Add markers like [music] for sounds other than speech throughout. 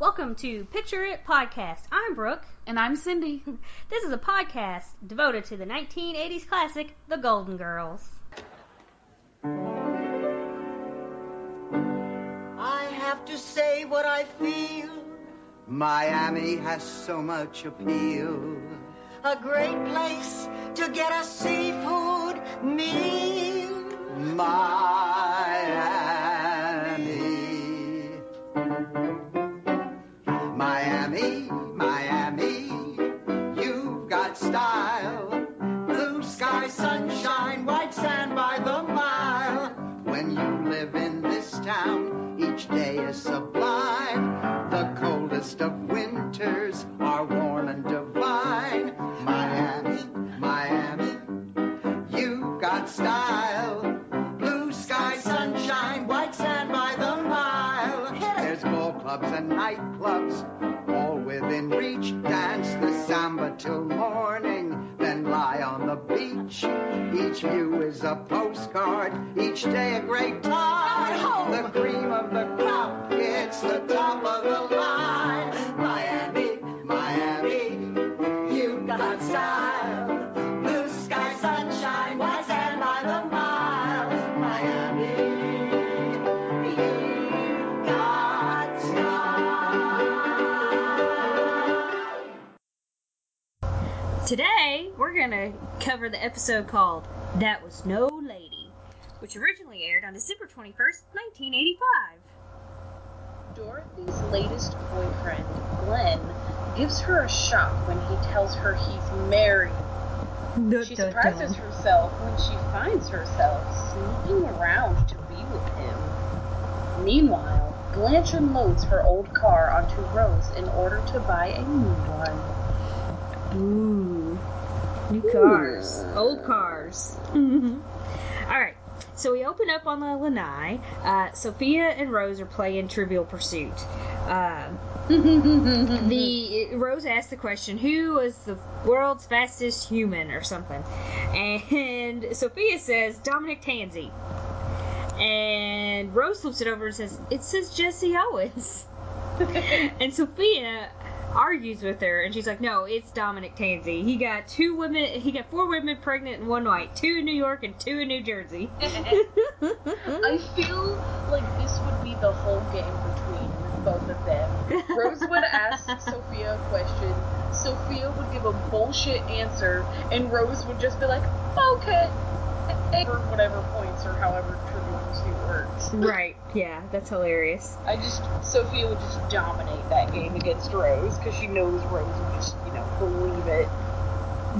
Welcome to Picture It Podcast. I'm Brooke. And I'm Cindy. [laughs] This is a podcast devoted to the 1980s classic, The Golden Girls. I have to say what I feel. Miami has so much appeal. A great place to get a seafood meal. Miami. Coldest of winters are warm and divine. Miami, Miami, you've got style. Blue sky, sunshine, white sand by the mile. There's ball clubs and nightclubs, all within reach. Dance the samba till morning, then lie on the beach. Each view is a postcard, each day a great time. The cream of the crop, it's the top of the line. Today, we're going to cover the episode called That Was No Lady, which originally aired on December 21st, 1985. Dorothy's latest boyfriend, Glenn, gives her a shock when he tells her he's married. She surprises herself when she finds herself sneaking around to be with him. Meanwhile, Blanche unloads her old car onto Rose in order to buy a new one. Ooh. New cars. Old cars. Alright, so we open up on the lanai. Uh, Sophia and Rose are playing Trivial Pursuit. Um, [laughs] the Rose asked the question, "Who was the world's fastest human?" or something, and Sophia says Dominic Tanzi, and Rose flips it over and says, "It says Jesse Owens," [laughs] and Sophia argues with her, and she's like, "No, it's Dominic Tanzi. He got two women. He got four women pregnant in one night, two in New York and two in New Jersey." [laughs] [laughs] I feel like this would be the whole game between both of them. Rose would ask [laughs] Sophia a question, Sophia would give a bullshit answer, and Rose would just be like, okay. Or whatever points or however trivial pursuit works. [laughs] right? Yeah, that's hilarious. I just, Sophia would just dominate that game against Rose because she knows Rose would just, you know, believe it.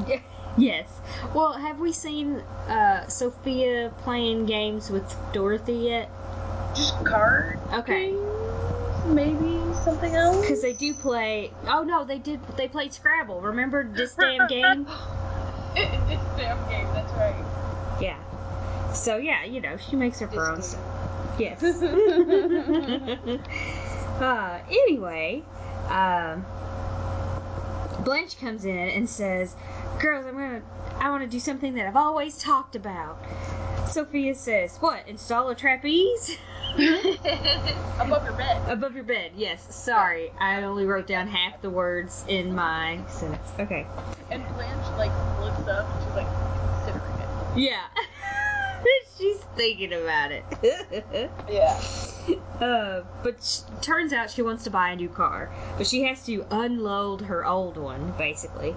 Yeah. Yes. Well, have we seen uh, Sophia playing games with Dorothy yet? Just card Okay. games? Maybe something else? Because they do play. Oh no, they did. They played Scrabble. Remember this damn game? [laughs] this damn game, that's right. Yeah. So yeah, you know, she makes her own stuff. [laughs] Yes. [laughs] uh, anyway, um, Blanche comes in and says, "Girls, I'm gonna, I want to do something that I've always talked about." Sophia says, "What? Install a trapeze [laughs] Above your bed. above your bed?" Yes. Sorry, I only wrote down half the words in my sentence. Okay. And Blanche like looks up and she's like. Yeah. [laughs] She's thinking about it. [laughs] Yeah. Uh, but sh- turns out she wants to buy a new car, but she has to unload her old one, basically.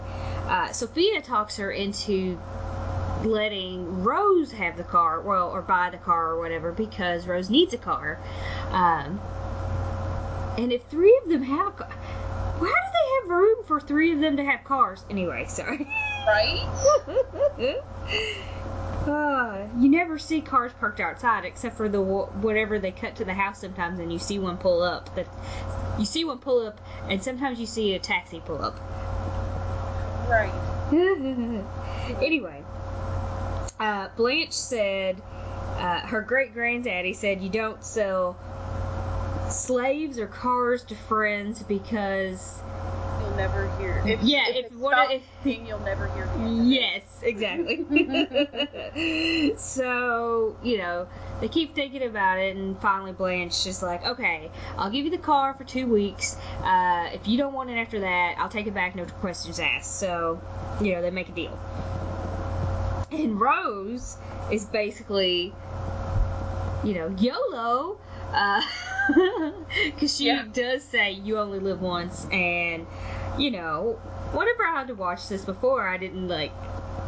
Uh, Sophia talks her into letting Rose have the car, well, or buy the car or whatever, because Rose needs a car. Um, and if three of them have, why do they have room for three of them to have cars? Anyway, sorry. Right? [laughs] Uh, you never see cars parked outside except for the whatever they cut to the house sometimes, and you see one pull up. That you see one pull up, and sometimes you see a taxi pull up. Right. [laughs] anyway, uh, Blanche said uh, her great granddaddy said you don't sell slaves or cars to friends because never hear. If, yeah, if, if what if [laughs] singing, you'll never hear Yes, exactly. [laughs] so, you know, they keep thinking about it, and finally Blanche is like, okay, I'll give you the car for two weeks. Uh, if you don't want it after that, I'll take it back, no questions asked. So, you know, they make a deal. And Rose is basically, you know, YOLO. Uh, [laughs] [laughs] because she Yeah. does say you only live once and you know whenever i had to watch this before. I didn't like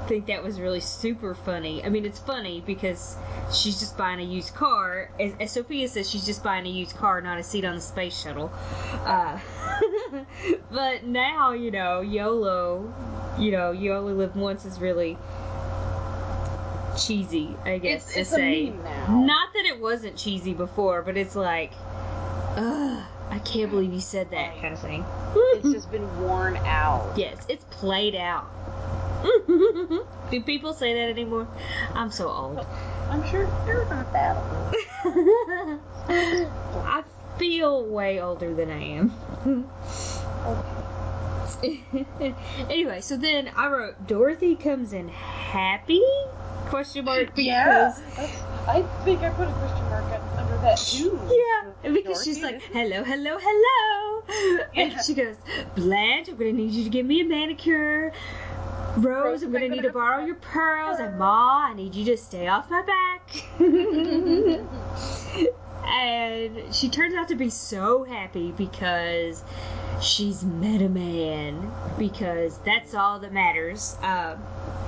think that was really super funny. I mean it's funny because she's just buying a used car. As, as sophia says she's just buying a used car not a seat on the space shuttle. Uh, [laughs] but now you know yolo you know you only live once is really cheesy i guess It's- to it's a meme now. not that it wasn't cheesy before but it's like Ugh, I can't believe you said that kind of thing. It's just been worn out. [laughs] yes, it's played out. [laughs] Do people say that anymore? I'm so old. I'm sure you're not that old. [laughs] I feel way older than I am. Okay. anyway, so then I wrote Dorothy comes in happy? Question mark because Yeah. I think I put a question mark under that too. Yeah, because she's like, hello, hello, hello. And she goes, Blanche, I'm going to need you to give me a manicure. Rose, Rose, I'm going to need to borrow your [laughs] pearls. And Ma, I need you to stay off my back. [laughs] and she turns out to be so happy because she's met a man. Because that's all that matters. Um,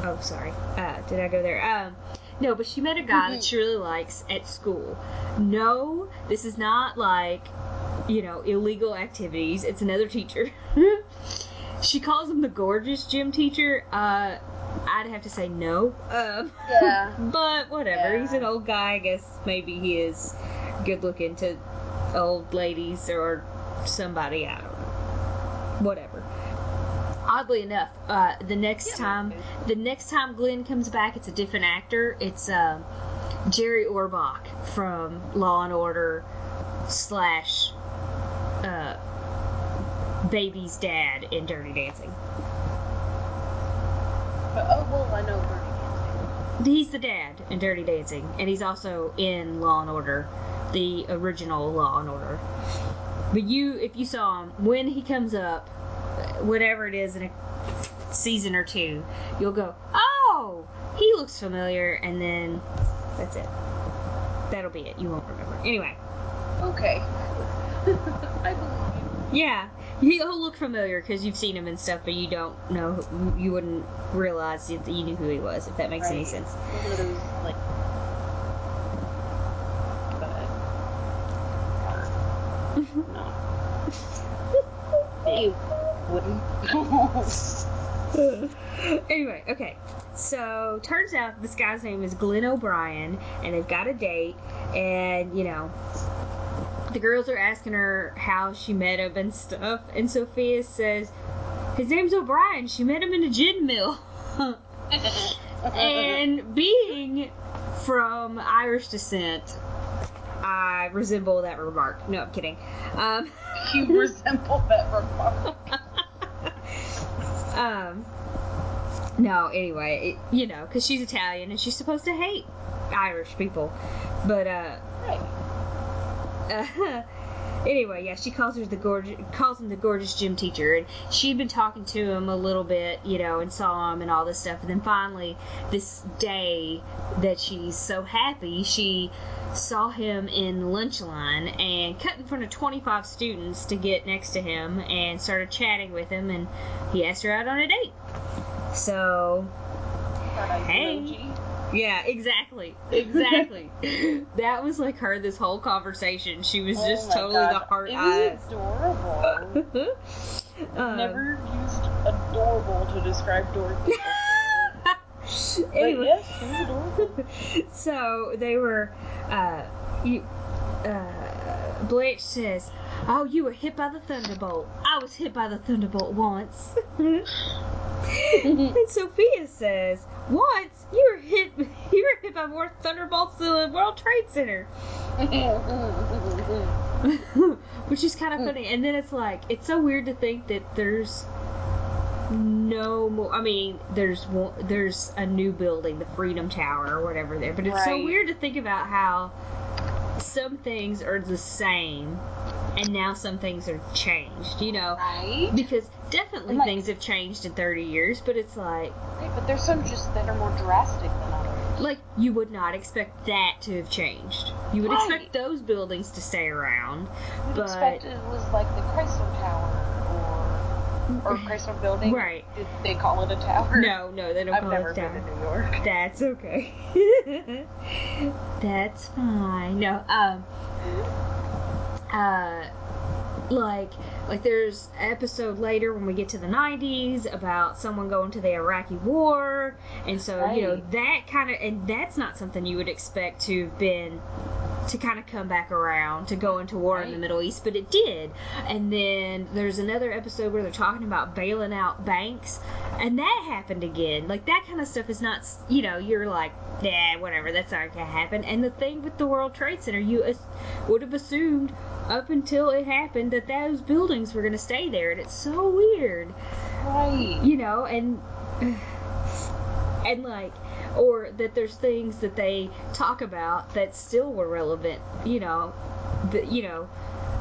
oh, sorry. Uh, did I go there? Um, no, but she met a guy that she really likes at school. No, this is not like, you know, illegal activities. It's another teacher. [laughs] she calls him the gorgeous gym teacher. Uh, I'd have to say no. Um, Yeah. [laughs] but whatever. Yeah. He's an old guy. I guess maybe he is good looking to old ladies or somebody. I don't know. Whatever. Oddly enough, uh, the next Yeah, time, the next time Glenn comes back, it's a different actor. It's um, Jerry Orbach from Law and Order slash uh, Baby's dad in Dirty Dancing. Oh, well, I know Dirty Dancing. He's the dad in Dirty Dancing, and he's also in Law and Order, the original Law and Order. But you, if you saw him when he comes up, whatever it is in a season or two, you'll go, "Oh, he looks familiar," and then that's it. That'll be it. You won't remember. Anyway, Okay. [laughs] I believe you. yeah, he'll look familiar because you've seen him and stuff, but you don't know. You wouldn't realize that you knew who he was. If that makes any sense. One of those, like. uh, [laughs] no. Wouldn't. [laughs] anyway, okay. So turns out this guy's name is Glenn O'Brien, and they've got a date, and you know, the girls are asking her how she met him and stuff, and Sophia says his name's O'Brien. She met him in a gin mill. [laughs] and being from Irish descent, I resemble that remark. No, I'm kidding. Um, you resemble that remark. [laughs] um no anyway it, you know because she's italian and she's supposed to hate irish people but uh, Right. [laughs] uh anyway yeah she calls her the gorgeous calls him the gorgeous gym teacher and she'd been talking to him a little bit you know and saw him and all this stuff and then finally this day that she's so happy she saw him in lunch line and cut in front of 25 students to get next to him and started chatting with him and he asked her out on a date so Hey. Yeah exactly exactly [laughs] that was like her this whole conversation she was Oh just totally the heart It eyes was adorable. [laughs] Um, Never used adorable to describe Dorothy. [laughs] Anyway, yes, she was adorable. so they were uh you uh Blanche says, Oh, you were hit by the thunderbolt. I was hit by the thunderbolt once. [laughs] and Sophia says, Once you were hit [laughs] you were hit by more thunderbolts than the World Trade Center. [laughs] Which is kind of funny. And then it's like it's so weird to think that there's no more. I mean, there's one, there's a new building, the Freedom Tower or whatever there, but it's right. so weird to think about how some things are the same and now some things are changed, you know? Right. Because definitely like, things have changed in 30 years, but it's like. Right, but there's some just that are more drastic than others. Like, you would not expect that to have changed. You would right. expect those buildings to stay around, You'd but. expect it was like the Chrysler Tower or Chrysler Building. Right. Did they call it a tower? No, no, they don't I've call never it a tower. been to New York. [laughs] That's okay. [laughs] That's fine. No, um, uh, like, like there's an episode later when we get to the 90s about someone going to the Iraqi war, and so right. you know that kind of, and that's not something you would expect to have been to kind of come back around to go into war right. in the Middle East, but it did. And then there's another episode where they're talking about bailing out banks, and that happened again. Like that kind of stuff is not, you know, you're like, yeah, whatever, that's not gonna happen. And the thing with the World Trade Center, you would have assumed up until it happened that those buildings were gonna stay there, and it's so weird, right? You know, and [sighs] and like or that there's things that they talk about that still were relevant, you know, the, you know,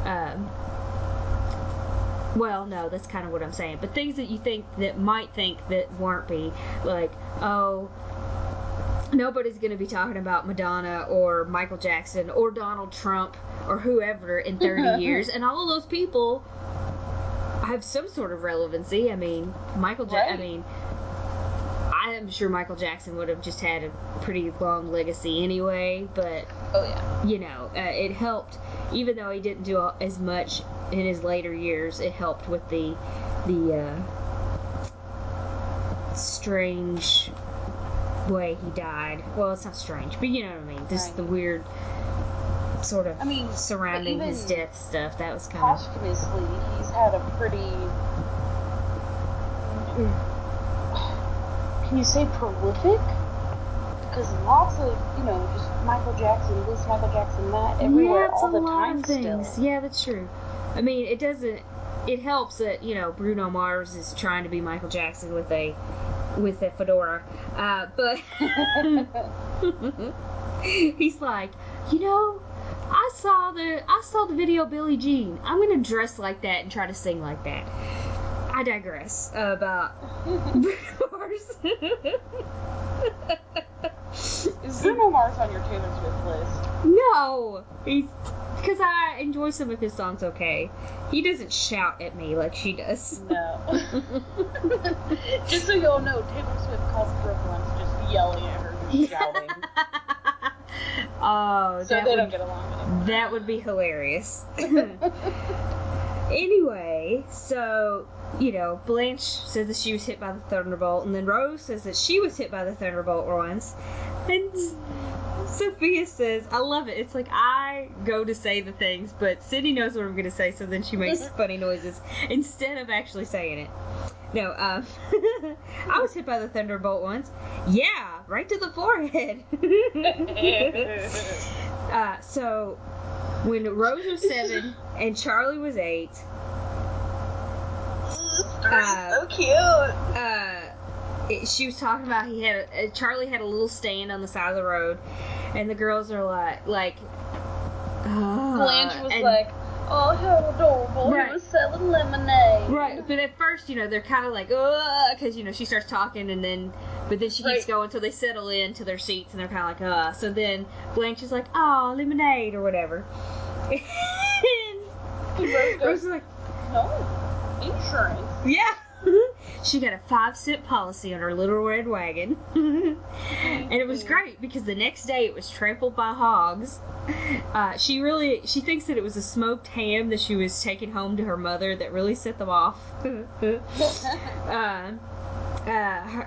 um, well, no, that's kind of what I'm saying. But things that you think that might think that weren't be like, oh, nobody's going to be talking about Madonna or Michael Jackson or Donald Trump or whoever in 30 [laughs] years, and all of those people have some sort of relevancy. I mean, Michael Jackson. Right. I mean, I am sure Michael Jackson would have just had a pretty long legacy anyway, but oh yeah, you know, uh, it helped. Even though he didn't do as much in his later years, it helped with the the uh, strange way he died. Well, it's not strange, but you know what I mean. This right. the weird sort of I mean, surrounding his death stuff. That was kind of posthumously, he's had a pretty [sighs] can you say prolific? Because lots of, you know, just Michael Jackson, this, Michael Jackson, that, everywhere, yeah, all the time still. Yeah, that's true. I mean, it doesn't. It helps that you know Bruno Mars is trying to be Michael Jackson with a with a fedora, uh, but [laughs] [laughs] [laughs] he's like, you know, I saw the I saw the video Billie Jean. I'm gonna dress like that and try to sing like that. I digress about Mars. Is Bruno Mars on your Taylor Swift list? No, he's because I enjoy some of his songs. Okay, he doesn't shout at me like she does. No. [laughs] just so y'all know, Taylor Swift calls once just yelling at her, just shouting. [laughs] oh, so they would, don't get along anymore. That would be hilarious. [laughs] [laughs] anyway, so you know, Blanche says that she was hit by the thunderbolt, and then Rose says that she was hit by the thunderbolt once, and [laughs] Sophia says, "I love it. It's like I go to say the things, but Cindy knows what I'm going to say, so then she makes funny noises instead of actually saying it." No, um, [laughs] I was hit by the thunderbolt once. Yeah, right to the forehead. [laughs] uh, so when Rose was seven and Charlie was eight, uh, so cute. Uh, it, she was talking about he had a, uh, Charlie had a little stand on the side of the road, and the girls are like, like, uh, Blanche was and, like, oh, how adorable. Right. He was selling lemonade. Right, but at first, you know, they're kind of like, oh, because, you know, she starts talking and then, but then she keeps right. going until they settle into their seats and they're kind of like, uh. So then Blanche is like, oh, lemonade or whatever. [laughs] and Rose goes, like, no insurance. Yeah. She got a five cent policy on her little red wagon. [laughs] and it was great because the next day it was trampled by hogs. Uh, she really she thinks that it was a smoked ham that she was taking home to her mother that really set them off. [laughs] uh, uh,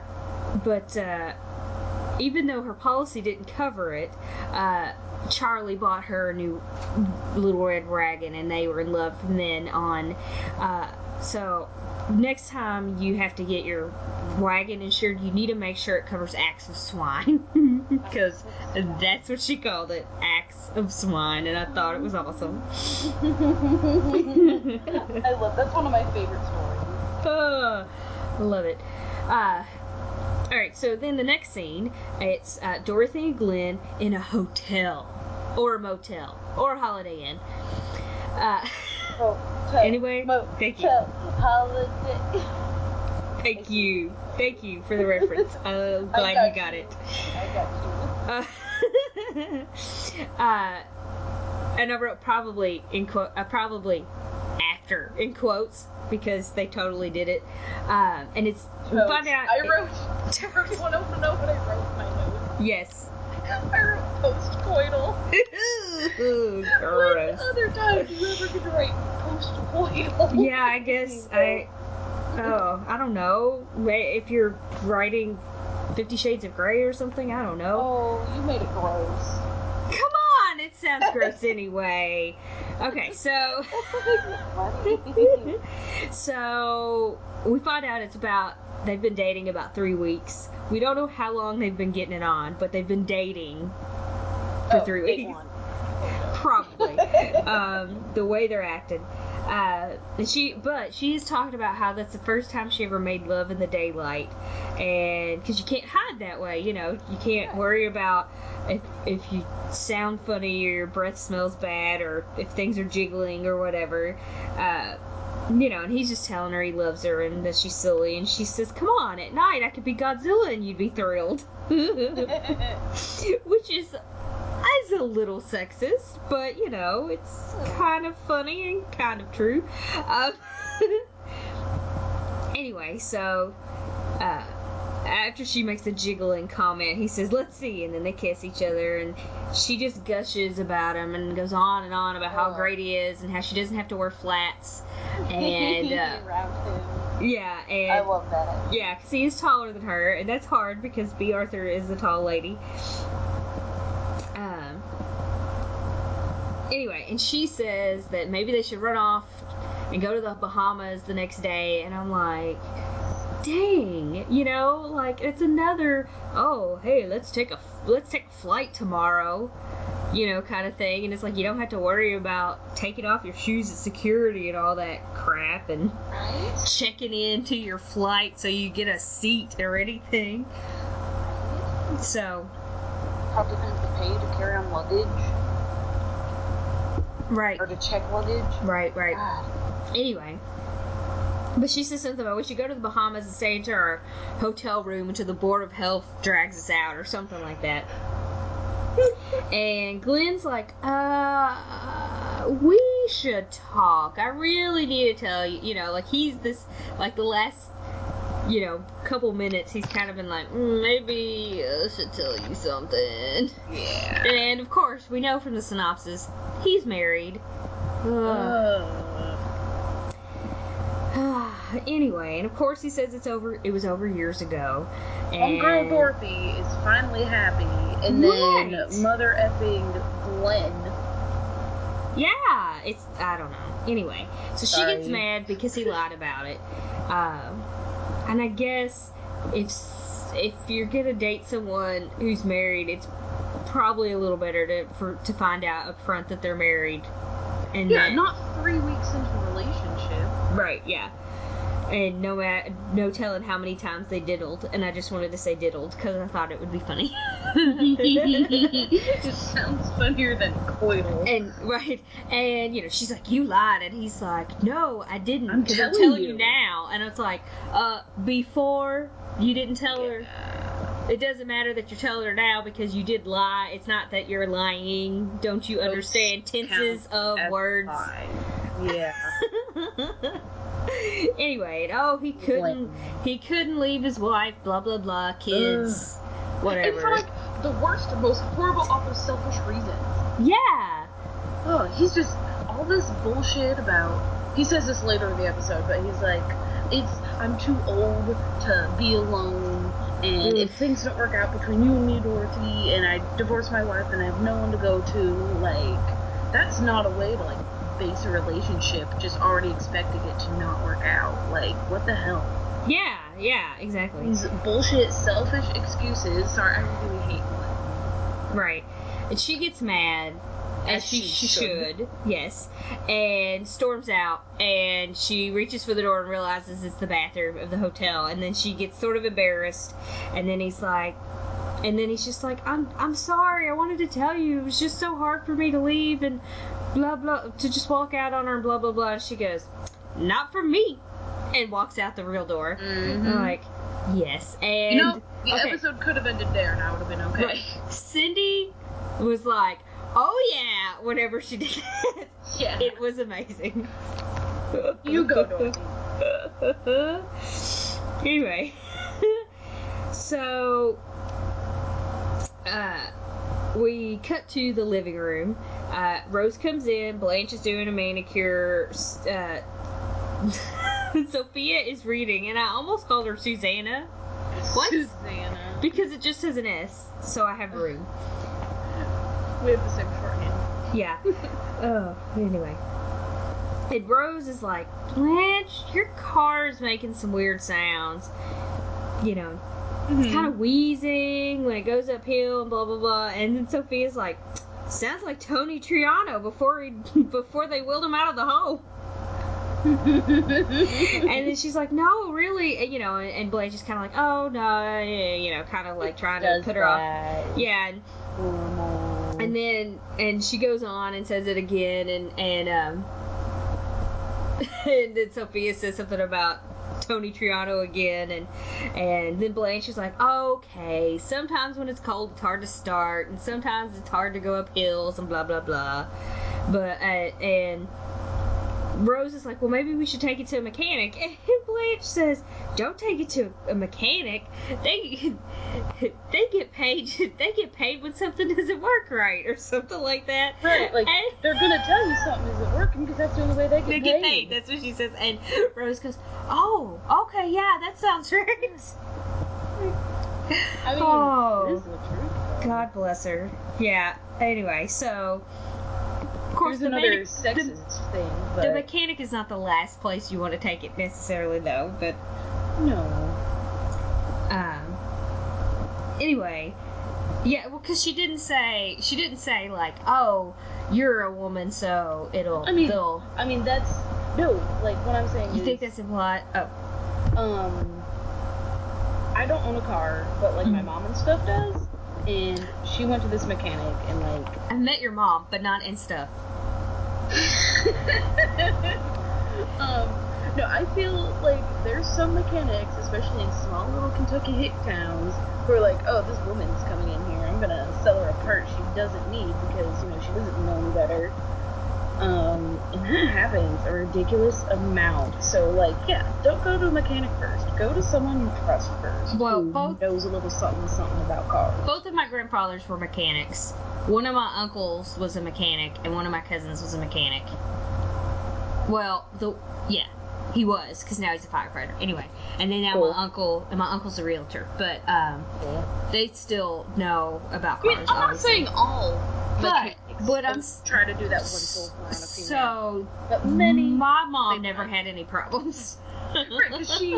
but uh, even though her policy didn't cover it, uh, Charlie bought her a new little red wagon, and they were in love from then on. Uh, so next time you have to get your wagon insured, you need to make sure it covers acts of swine [laughs] because that's what she called it, acts of swine, and I thought it was awesome. [laughs] I love that's one of my favorite stories. Uh, Love it. Uh, all right, so then the next scene, it's uh, Dorothy and Glenn in a hotel or a motel or a Holiday Inn. Uh, [laughs] Hotel, anyway, thank you. Thank you. Thank you for the reference. [laughs] I'm glad got you got you. it. I got you. Uh, [laughs] uh, and I wrote probably in quote, uh, probably actor in quotes because they totally did it. Um, and it's find out. I wrote. I wrote. Want to know what I wrote in my notes? yes. I wrote post-coital. Ooh, [laughs] What gross. other time do you ever get to write post-coital? Yeah, I guess [laughs] I. Oh, I don't know. If you're writing Fifty Shades of Grey or something, I don't know. Oh, you made it gross. Come on, sounds gross anyway. Okay, so That's what makes it funny. so we find out it's about they've been dating about three weeks. We don't know how long they've been getting it on, but they've been dating for Oh, three weeks. Probably. um, the way they're acting. Uh, and she, but she's talked about how that's the first time she ever made love in the daylight, and because you can't hide that way, you know, you can't worry about if if you sound funny or your breath smells bad or if things are jiggling or whatever. Uh, you know, and he's just telling her he loves her and that she's silly, and she says, "Come on, at night I could be Godzilla and you'd be thrilled," [laughs] which is a little sexist, but you know, it's kind of funny and kind of true. Um, [laughs] anyway, so uh, after she makes a jiggling comment, he says, "Let's see," and then they kiss each other, and she just gushes about him and goes on and on about how Oh. great he is and how she doesn't have to wear flats, [laughs] and uh, yeah, and I love that. yeah, because he is taller than her, and that's hard because Bea Arthur is a tall lady. Um. Anyway, and she says that maybe they should run off and go to the Bahamas the next day, and I'm like, dang, you know, like it's another. Oh, hey, let's take a let's take a flight tomorrow. You know, kind of thing, and it's like you don't have to worry about taking off your shoes at security and all that crap, and Right? checking into your flight so you get a seat or anything. So, Probably gonna have to pay to carry on luggage right, or to check luggage. right, right. God. Anyway. But she says something about we should go to the Bahamas and stay into our hotel room until the Board of Health drags us out or something like that. [laughs] and Glenn's like, uh, we should talk. I really need to tell you, you know, like he's this, like the last, you know, couple minutes, he's kind of been like, mm, maybe I should tell you something. Yeah. And of course, we know from the synopsis, he's married. Ugh. Uh, [sighs] anyway, and of course he says it's over. It was over years ago. And Homegirl Dorothy is finally happy, and then mother effing Glenn. Yeah, it's I don't know. Anyway, so she gets mad because he lied about it. Um, and I guess if if you're gonna date someone who's married, it's probably a little better to for to find out up front that they're married. And Yeah, that- not three weeks into a relationship. right. Yeah. And no ma- no telling how many times they diddled, and I just wanted to say diddled because I thought it would be funny. [laughs] it just sounds funnier than coital. And right, and you know, she's like, "You lied," and he's like, "No, I didn't." I'm 'cause I'm telling you. you. now, and it's like, "Uh, before you didn't tell her. It doesn't matter that you're telling her now because you did lie. It's not that you're lying. Don't you understand tenses of words?" Yeah. [laughs] anyway, and, oh, he couldn't. He couldn't leave his wife. Blah blah blah. Kids. And Whatever. for like the worst, most horrible, awful, selfish reasons. yeah. Oh, he's just all this bullshit about. He says this later in the episode, but he's like, "It's I'm too old to be alone, and mm. if things don't work out between you and me, Dorothy, and I divorce my wife and I have no one to go to, like, that's not a way to like base a relationship. Just already expecting it to not work out. Like, what the hell? Yeah. Yeah. Exactly. These bullshit, selfish excuses. Sorry, I really hate one. Right. And she gets mad as she, she should. should. Yes. And storms out, and she reaches for the door and realizes it's the bathroom of the hotel, and then she gets sort of embarrassed, and then he's like, and then he's just like, I'm I'm sorry, I wanted to tell you, it was just so hard for me to leave and blah blah to just walk out on her and blah blah blah. And she goes, Not for me, and walks out the real door. Mm-hmm. Like, yes, and you know the okay. episode could have ended there, and I would have been okay. Right. Cindy was like, Oh yeah, whenever she did it. Yeah. It was amazing. You go, Dorothy. anyway. so uh we cut to the living room. Uh, Rose comes in. Blanche is doing a manicure. Uh, [laughs] Sophia is reading, and I almost called her Susanna. What? Susanna. Because it just has an S, so I have room. We have the same shorthand. Yeah. [laughs] oh, anyway. And Rose is like, Blanche, your car's making some weird sounds. You know, mm-hmm. it's kind of wheezing when it goes uphill and blah blah blah. And then Sophia's like, sounds like Tony Triano before he [laughs] before they wheeled him out of the hole. [laughs] and then she's like, "No, really," you know, and Blanche is kind of like, "Oh no," you know, kind of like trying to put her that. off. Yeah, and, and then and she goes on and says it again, and and um, [laughs] and then Sophia says something about Tony Triano again, and and then Blanche is like, okay, sometimes when it's cold, it's hard to start, and sometimes it's hard to go up hills, and blah blah blah. But uh, and Rose is like, well, maybe we should take it to a mechanic. [laughs] And Blanche says, don't take it to a mechanic. They [laughs] they get paid. [laughs] They get paid when something doesn't work right or something like that. Right, like and, they're gonna tell you something isn't working because that's the only way they get they paid. get paid. That's what she says. And Rose goes, oh, okay, yeah, that sounds right. I mean, oh, truth, God bless her. Yeah. Anyway, so of course, Here's another sexist the, thing. But... The mechanic is not the last place you want to take it necessarily, though. But no. Um. Anyway, yeah, well, because she didn't say she didn't say like, oh, you're a woman, so it'll. I mean, they'll... I mean that's no. Like what I'm saying. You is, think that's implied? Oh. Um. I don't own a car, but like mm-hmm. my mom and stuff does and she went to this mechanic and like I met your mom, but not in stuff. [laughs] um, no, I feel like there's some mechanics, especially in small little Kentucky hick towns, who are like, oh, this woman's coming in here. I'm gonna sell her a part she doesn't need because you know she doesn't know any better. Um, and that happens a ridiculous amount. So, like, yeah, don't go to a mechanic first. Go to someone you trust first. Well, who both knows a little something something about cars. Both of my grandfathers were mechanics. One of my uncles was a mechanic, and one of my cousins was a mechanic. Well, the yeah, he was because now he's a firefighter. Anyway, and then now cool. my uncle and my uncle's a realtor, but um, cool. they still know about cars. I mean, I'm not saying all but but I'm trying to do that one full around a female. So, but many. My mom never had any problems. [laughs] right, because she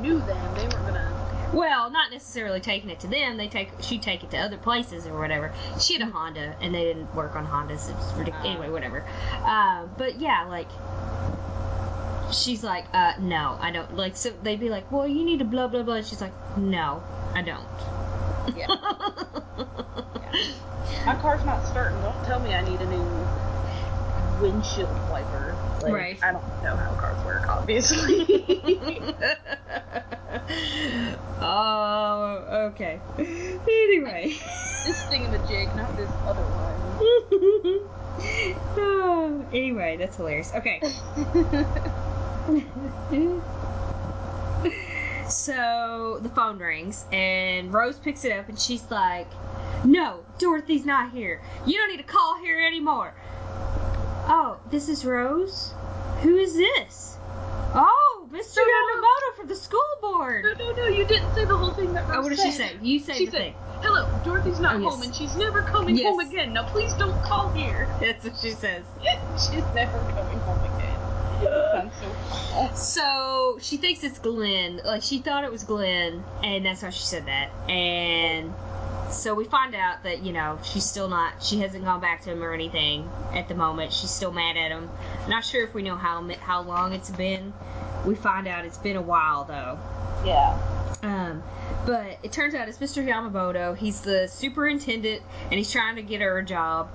knew them. They weren't gonna. Well, not necessarily taking it to them. They take she'd take it to other places or whatever. She had a Honda, and they didn't work on Hondas. It was ridiculous. Uh, anyway, whatever. Uh, but yeah, like she's like, uh, no, I don't. Like, so they'd be like, well, you need to blah blah blah. And she's like, no, I don't. Yeah. [laughs] My car's not starting. Don't tell me I need a new windshield wiper. Like, right. I don't know how cars work, obviously. [laughs] oh, okay. Anyway. This thing of a jig, not this other one. [laughs] oh, anyway, that's hilarious. Okay. [laughs] so the phone rings and Rose picks it up and she's like, "No, Dorothy's not here. You don't need to call here anymore." Oh, this is Rose. Who is this? Oh, Mr. No, Yamamoto from the school board. No, no, no, you didn't say the whole thing that Rose Oh, what did she say? You say she the said, thing. Hello, Dorothy's not oh, yes. home and she's never coming yes. home again. Now please don't call here. That's what she says. [laughs] she's never coming home again. So So she thinks it's Glenn. Like she thought it was Glenn, and that's why she said that. And so we find out that you know she's still not she hasn't gone back to him or anything at the moment. She's still mad at him. Not sure if we know how how long it's been. We find out it's been a while though. Yeah. Um but it turns out it's mr yamamoto. He's the superintendent and he's trying to get her a job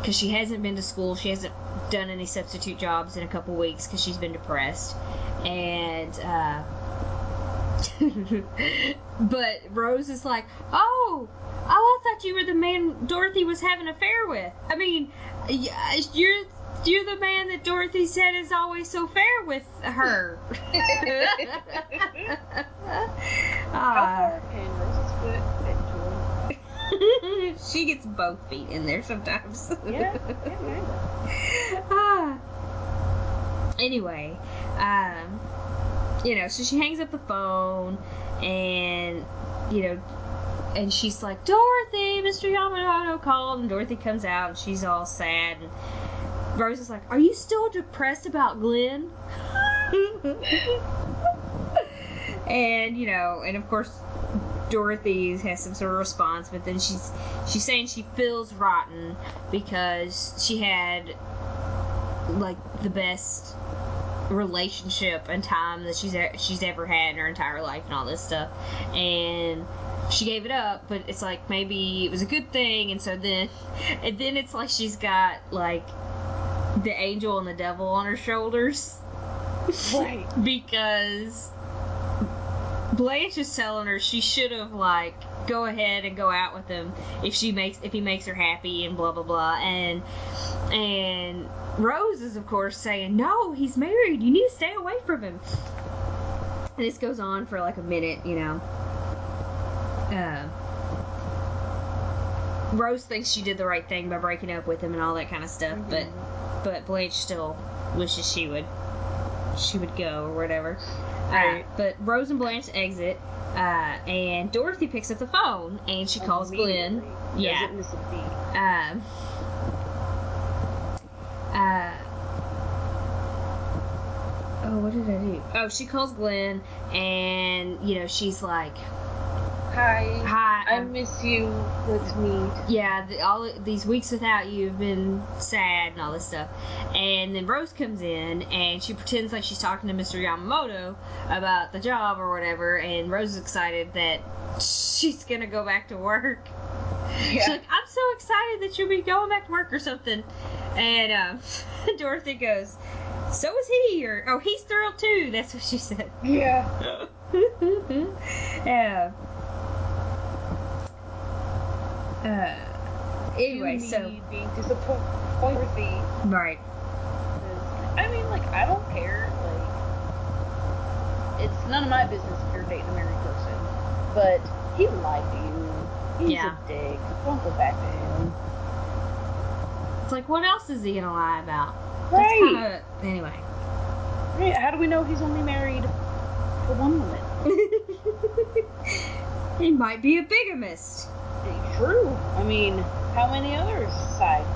because she hasn't been to school. She hasn't done any substitute jobs in a couple weeks because she's been depressed. And uh [laughs] but Rose is like, oh, oh, I thought you were the man Dorothy was having an affair with. I mean, you're you're the man that Dorothy said is always so fair with her. How far can Rose's foot fit into him? she gets both feet in there sometimes. yeah, yeah, ah. Anyway, um, you know, so she hangs up the phone and, you know, and she's like, Dorothy, Mr. Yamamoto called, and Dorothy comes out and she's all sad. And Rose is like, Are you still depressed about Glenn? and, you know, and of course, Dorothy has some sort of response, but then she's she's saying she feels rotten because she had like the best relationship and time that she's she's ever had in her entire life and all this stuff and she gave it up but it's like maybe it was a good thing and so then and then it's like she's got like the angel and the devil on her shoulders right [laughs] because Blanche is telling her she should have like go ahead and go out with him if she makes if he makes her happy and blah blah blah and and Rose is, of course, saying, No, he's married. You need to stay away from him. And this goes on for like a minute, you know. Uh, Rose thinks she did the right thing by breaking up with him and all that kind of stuff, mm-hmm. but but Blanche still wishes she would she would go or whatever. Uh, right. Uh, but Rose and Blanche exit, uh, and Dorothy picks up the phone and she calls Glenn. Yeah. Doesn't miss a beat. Um, uh, oh, what did I do? Oh, she calls Glenn, and you know she's like, "Hi, hi, I miss you. Let's meet." Yeah, the, all these weeks without you have been sad and all this stuff. And then Rose comes in, and she pretends like she's talking to Mr. Yamamoto about the job or whatever. And Rose is excited that she's gonna go back to work. Yeah. She's like, I'm so excited that you'll be going back to work or something. And um, [laughs] Dorothy goes, so is he, or oh, he's thrilled too. That's what she said. Yeah. [laughs] yeah. Uh, anyway, so being disappointed right. I mean, like, I don't care. Like, it's none of my business if you're dating a married person, but he lied to you. He's yeah. a dick. Don't go back to him. It's like, what else is he gonna lie about? Right. Kinda, anyway. Right. How do we know he's only married to one woman? [laughs] he might be a bigamist. True. I mean, how many other sides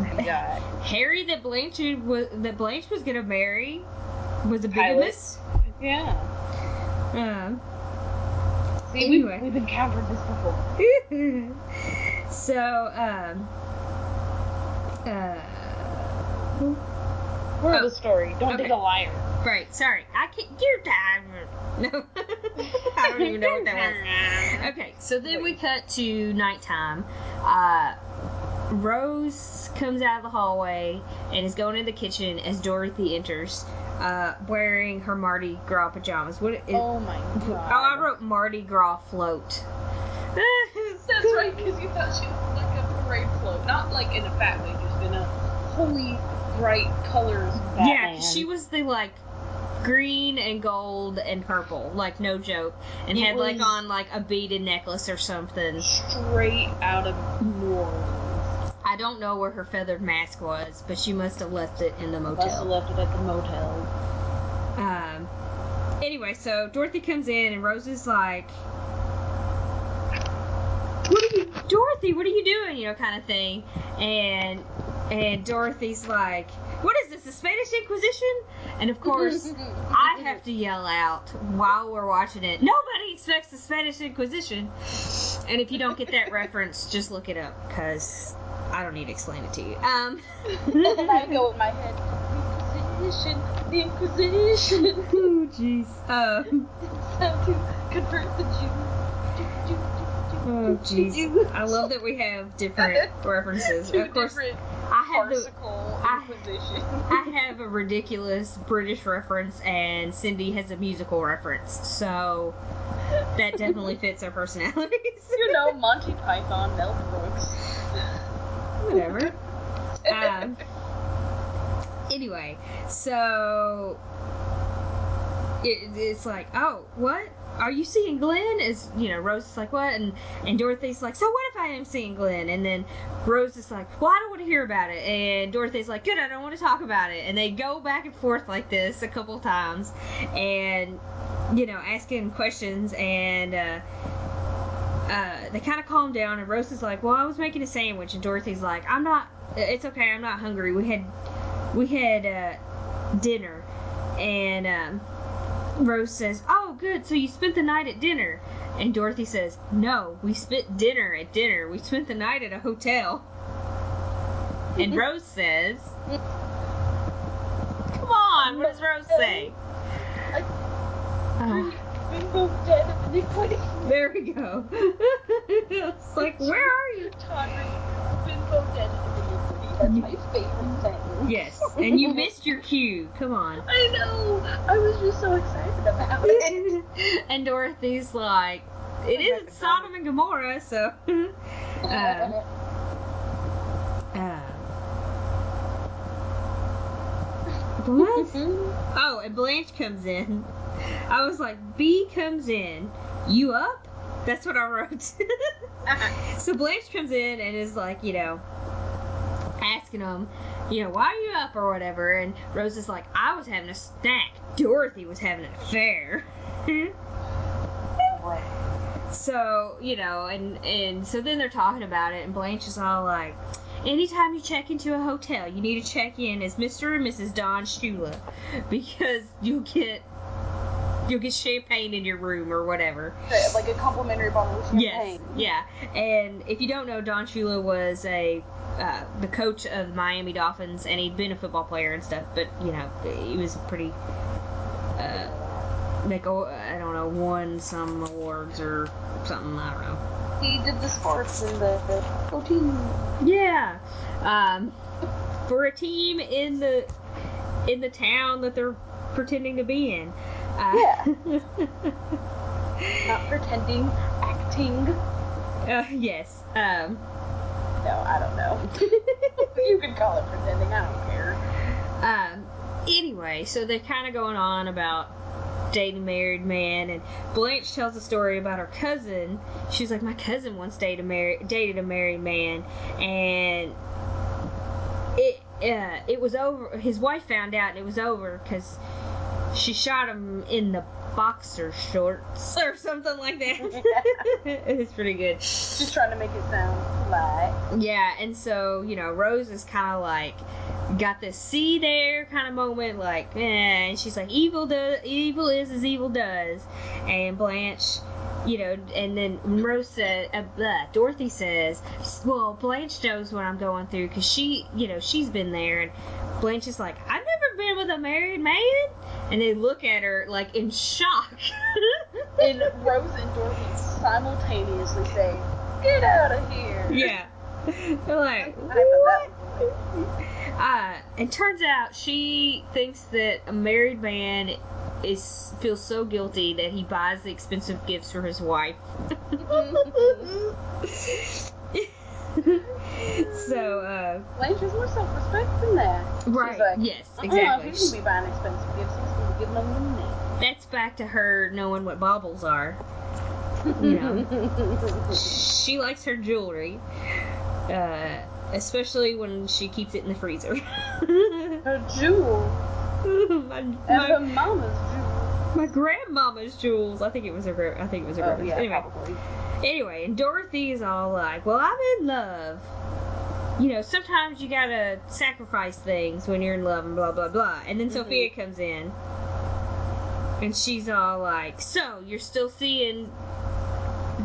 you [laughs] got? Harry that Blanche was that Blanche was gonna marry was a bigamist. Yeah. Uh, See, anyway. we've, we've encountered this before. [laughs] so, um, uh, Moral oh, of the story: Don't okay. a liar. Right. Sorry, I can't. You're time. No, [laughs] I don't even know what that was. [laughs] Okay, so then we cut to nighttime. Uh, Rose comes out of the hallway and is going in the kitchen as Dorothy enters, uh, wearing her Mardi Gras pajamas. What? Is, oh my god! Oh, I wrote Mardi Gras float. [laughs] That's right, because you thought she was like a parade float, not like in a fat way, just in a holy bright colors. Batman. Yeah, she was the like green and gold and purple, like no joke, and it had like on like a beaded necklace or something. Straight out of New Orleans. I don't know where her feathered mask was, but she must have left it in the motel. Must have left it at the motel. Um. Anyway, so Dorothy comes in and Rose is like, "What are you, Dorothy? What are you doing?" You know, kind of thing. And and Dorothy's like, "What is this? The Spanish Inquisition?" And of course, [laughs] I have to yell out while we're watching it. Nobody expects the Spanish Inquisition. And if you don't get that [laughs] reference, just look it up because I don't need to explain it to you. Um, [laughs] I go in my head. The Inquisition, the Inquisition. oh, jeez. Um, it's to convert the Jews. Oh [laughs] jeez! I love that we have different [laughs] references. Two of course, different I have the I- I have a ridiculous British reference, and Cindy has a musical reference. So that definitely [laughs] fits our personalities. you know, Monty Python, Mel Brooks. Whatever. Um, anyway, so it, it's like, oh, what? Are you seeing Glenn? Is you know, Rose is like, what? And and Dorothy's like, so what if I am seeing Glenn? And then Rose is like, well, I don't want to hear about it. And Dorothy's like, good, I don't want to talk about it. And they go back and forth like this a couple times, and you know, asking questions and. uh uh, they kind of calm down, and Rose is like, "Well, I was making a sandwich," and Dorothy's like, "I'm not. It's okay. I'm not hungry. We had, we had uh, dinner," and um, Rose says, "Oh, good. So you spent the night at dinner?" And Dorothy says, "No, we spent dinner at dinner. We spent the night at a hotel." And [laughs] Rose says, "Come on, what does Rose say?" Uh, Bingo dead of iniquity. there we go. [laughs] it's like, where are you? That's my favorite sentence. Yes, and you missed your cue. Come on. [laughs] I know. I was just so excited about it. and Dorothy's like, it isn't Sodom and Gomorrah, so. [laughs] uh, uh, what? Oh, and Blanche comes in. I was like, B comes in. You up? That's what I wrote. [laughs] so Blanche comes in and is like, you know, asking him, you know, why are you up or whatever. And Rose is like, I was having a snack. Dorothy was having an affair. [laughs] So, you know, and and so then they're talking about it, and Blanche is all like, anytime you check into a hotel, you need to check in as Mr. and Mrs. Don Shula, [laughs] because you'll get you'll get champagne in your room or whatever. like a complimentary bottle of champagne. Yes, yeah. And if you don't know, Don Shula was a uh, the coach of the Miami Dolphins, and he'd been a football player and stuff. But you know, he was pretty. Uh, like oh, I don't know, won some awards or something. I don't know. He did the sports in the go team. Yeah. Um, for a team in the in the town that they're pretending to be in. Uh, Yeah. [laughs] Not pretending, acting. uh, yes. Um, No, I don't know. [laughs] you can call it pretending. I don't care. um, anyway, so they're kind of going on about dating a married man, and Blanche tells a story about her cousin. She's like, my cousin once dated a married dated a married man, and it uh, it was over. His wife found out, and it was over because she shot him in the boxer shorts or something like that. [laughs] it's pretty good. Just trying to make it sound polite. Yeah, and so, you know, Rose is kind of like got this see there kind of moment, like, eh, and she's like, evil does, evil is as evil does, and Blanche, you know, and then Rose said, uh, blah, Dorothy says, well, Blanche knows what I'm going through because she, you know, she's been there, and Blanche is like, I've never been with a married man, and they look at her like in shock. [laughs] And Rose and Dorothy simultaneously say, "Get out of here!" yeah. [laughs] They're like, I thought that what? Uh, and turns out she thinks that a married man is feels so guilty that he buys the expensive gifts for his wife. [laughs] [laughs] so, uh, Blanche has more self-respect than that. right, She's like, yes, "Uh-uh, exactly. He shouldn't be buying expensive gifts. He's going to giving them me. That's back to her knowing what baubles are. [laughs] You know, she likes her jewelry, uh, especially when she keeps it in the freezer. [laughs] Her jewel my, and her mama's jewel. [laughs] my grandmama's jewels. I think it was her. gra- I think it was her. Oh yeah, anyway, probably. anyway, and Dorothy's all like, "Well, I'm in love." You know, sometimes you gotta sacrifice things when you're in love and blah blah blah. And then Mhm. Sophia comes in, and she's all like, "So you're still seeing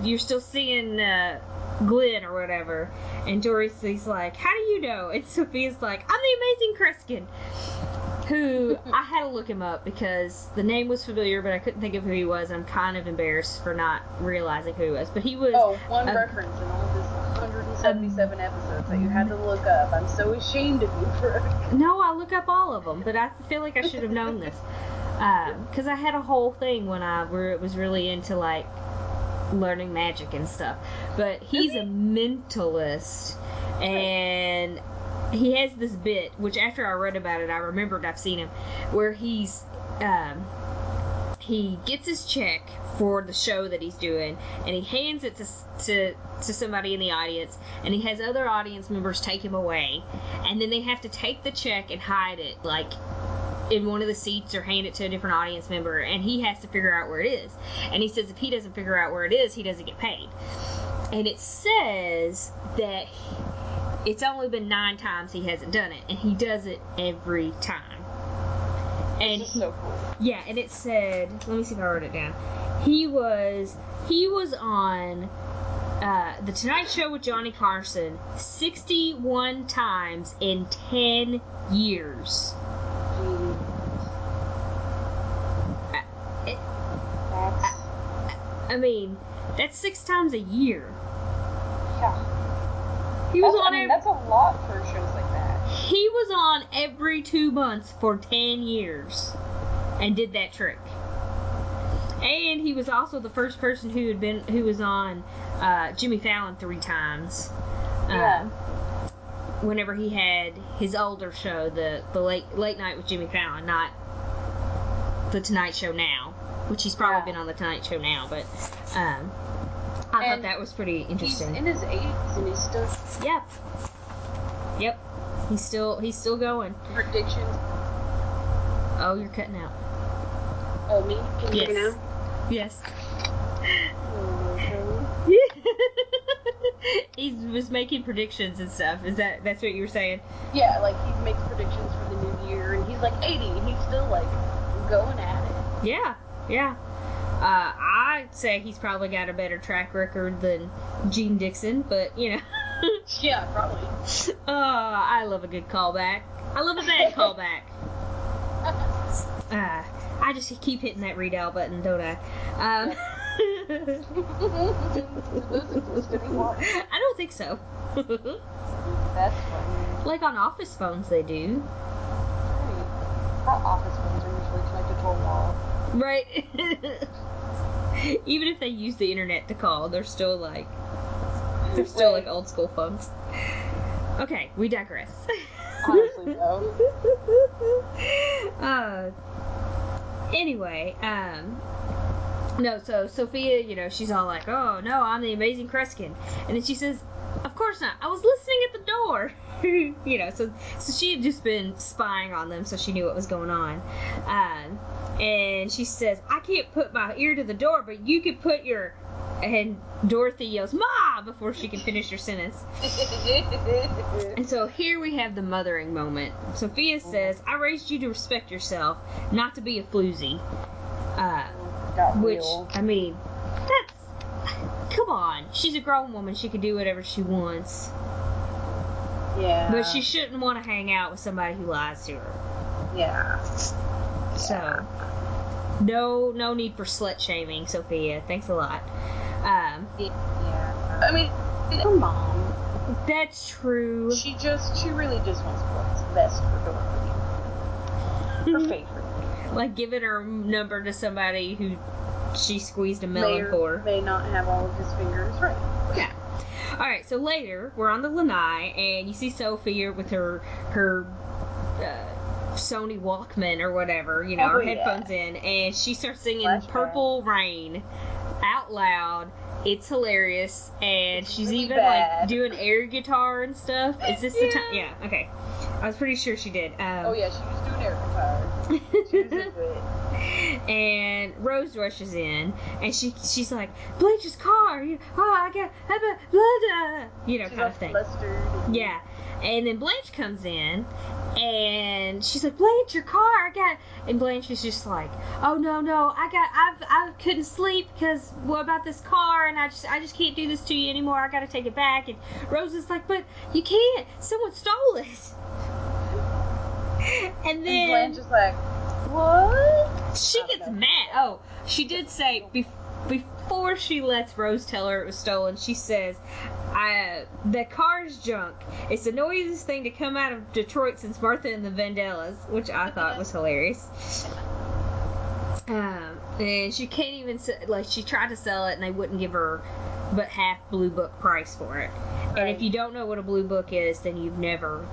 you're still seeing uh, Glenn or whatever. And Dorothy's like, How do you know? And Sophia's like, I'm the amazing Kreskin. Who I had to look him up because the name was familiar, but I couldn't think of who he was. I'm kind of embarrassed for not realizing who he was. But he was. Oh, one reference in all this 177 episodes that you had to look up. I'm so ashamed of you for. No, I look up all of them, but I feel like I should have known this. Because um, I had a whole thing when I where it was really into like learning magic and stuff. But he's a mentalist, and he has this bit, which after I read about it, I remembered I've seen him, where he's um, he gets his check for the show that he's doing, and he hands it to to to somebody in the audience, and he has other audience members take him away, and then they have to take the check and hide it like in one of the seats or hand it to a different audience member and he has to figure out where it is. And he says if he doesn't figure out where it is, he doesn't get paid. And it says that it's only been nine times he hasn't done it, and he does it every time. And he, so cool. yeah, and it said, let me see if I wrote it down. He was he was on uh, the Tonight Show with Johnny Carson 61 times in 10 years. I mean, that's six times a year. Yeah. He was that's, on. I mean, that's a lot for shows like that. He was on every two months for ten years, and did that trick. And he was also the first person who had been who was on uh, Jimmy Fallon three times. Yeah. Um, whenever he had his older show, the the late late night with Jimmy Fallon, not the Tonight Show now which he's probably yeah. been on the Tonight Show now, but um, I and thought that was pretty interesting. He's in his 80s and he's still. Yep. Yep. He's still he's still going. Predictions. Oh, you're cutting out. Oh, me? Can you yes. hear now? Yes. [laughs] he was making predictions and stuff. Is that that's what you were saying? Yeah, like he makes predictions for the new year, and he's like 80, and he's still like going at it. Yeah, yeah. Uh, I'd say he's probably got a better track record than Jeane Dixon, but you know. [laughs] yeah, probably. Oh, I love a good callback. I love a bad [laughs] callback. Uh, I just keep hitting that read out button, don't I? Um, [laughs] I don't think so. That's funny. Like on office phones, they do. Right. office phones are usually connected to a wall. Right. [laughs] Even if they use the internet to call, they're still like they're still like old school phones. Okay, we digress. Honestly, though. [laughs] uh, anyway, um, no, so Sophia, you know, she's all like, "Oh no, I'm the amazing Kreskin," and then she says, "Of course not. I was listening at the door." [laughs] you know, so so she had just been spying on them, so she knew what was going on. Um, and she says, "I can't put my ear to the door, but you can put your." And Dorothy yells, "Ma!" before she can finish her sentence. [laughs] and so here we have the mothering moment. Sophia says, "I raised you to respect yourself, not to be a floozy." Uh, which I mean, that's come on. She's a grown woman. She can do whatever she wants. Yeah. But she shouldn't want to hang out with somebody who lies to her. Yeah. So, no, no need for slut shaming, Sophia. Thanks a lot. Um, yeah. I mean, her mom. That's true. She just, she really just wants what's best for Dorothy. Her [laughs] favorite. [laughs] like giving her number to somebody who she squeezed a melon may for. May not have all of his fingers right. Yeah. All right. So later, we're on the lanai, and you see Sophia with her her. Uh, Sony Walkman or whatever, you know, oh, her yeah. headphones in, and she starts singing Flashback. Purple Rain out loud. It's hilarious, and it's she's really even bad. like doing air guitar and stuff. Is this yeah. the time? Yeah, okay. I was pretty sure she did. Um, oh yeah, she was doing air guitar. she was into [laughs] it. and Rose rushes in, and she she's like, Blanche's car. You, oh, I got, I got, blah, you know, She's kind of thing. flustered. Yeah. And then Blanche comes in and she's like, Blanche, your car, I got and Blanche is just like, Oh no, no, I got I've I couldn't sleep because what about this car and I just I just can't do this to you anymore. I gotta take it back and Rose is like, But you can't. Someone stole it. [laughs] And And then Blanche is like, what? she gets know. mad. Oh, she did say bef- before she lets Rose tell her it was stolen. She says, "I the car's junk. It's the noisiest thing to come out of Detroit since Martha and the Vandellas," which I thought was hilarious. Um, and she can't even like she tried to sell it and they wouldn't give her but half blue book price for it. And if you don't know what a blue book is, then you've never